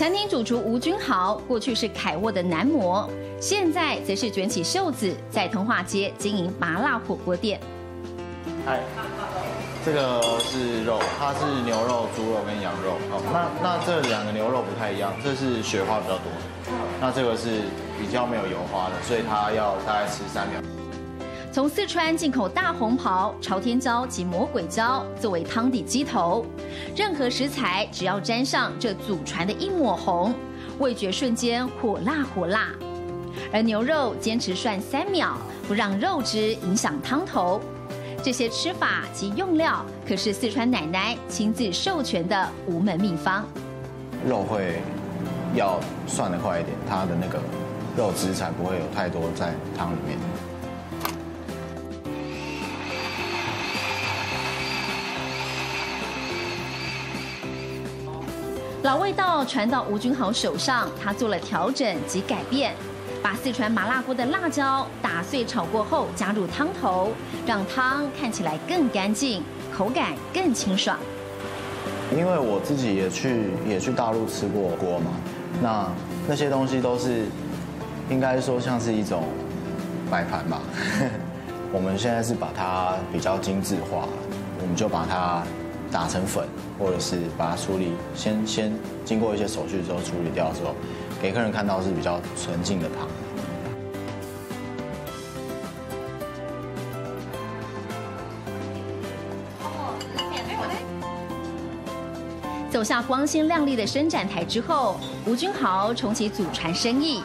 餐厅主厨吴君豪过去是凯渥的男模，现在则是卷起袖子在通化街经营麻辣火锅店。嗨，这个是肉，它是牛肉、猪肉跟羊肉。好，那那这两个牛肉不太一样，这是雪花比较多，那这个是比较没有油花的，所以它要大概吃三秒。从四川进口大红袍、朝天椒及魔鬼椒作为汤底鸡头，任何食材只要沾上这祖传的一抹红，味觉瞬间火辣火辣。而牛肉坚持涮三秒，不让肉汁影响汤头。这些吃法及用料可是四川奶奶亲自授权的无门秘方。肉会要涮得快一点，它的那个肉汁才不会有太多在汤里面。老味道传到吴君豪手上，他做了调整及改变，把四川麻辣锅的辣椒打碎炒过后加入汤头，让汤看起来更干净，口感更清爽。因为我自己也去也去大陆吃过锅嘛，那那些东西都是应该说像是一种摆盘吧。我们现在是把它比较精致化，我们就把它。打成粉，或者是把它处理，先先经过一些手续之后处理掉之后，给客人看到是比较纯净的糖。走下光鲜亮丽的伸展台之后，吴君豪重启祖传生意。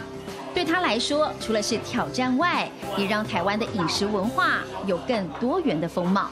对他来说，除了是挑战外，也让台湾的饮食文化有更多元的风貌。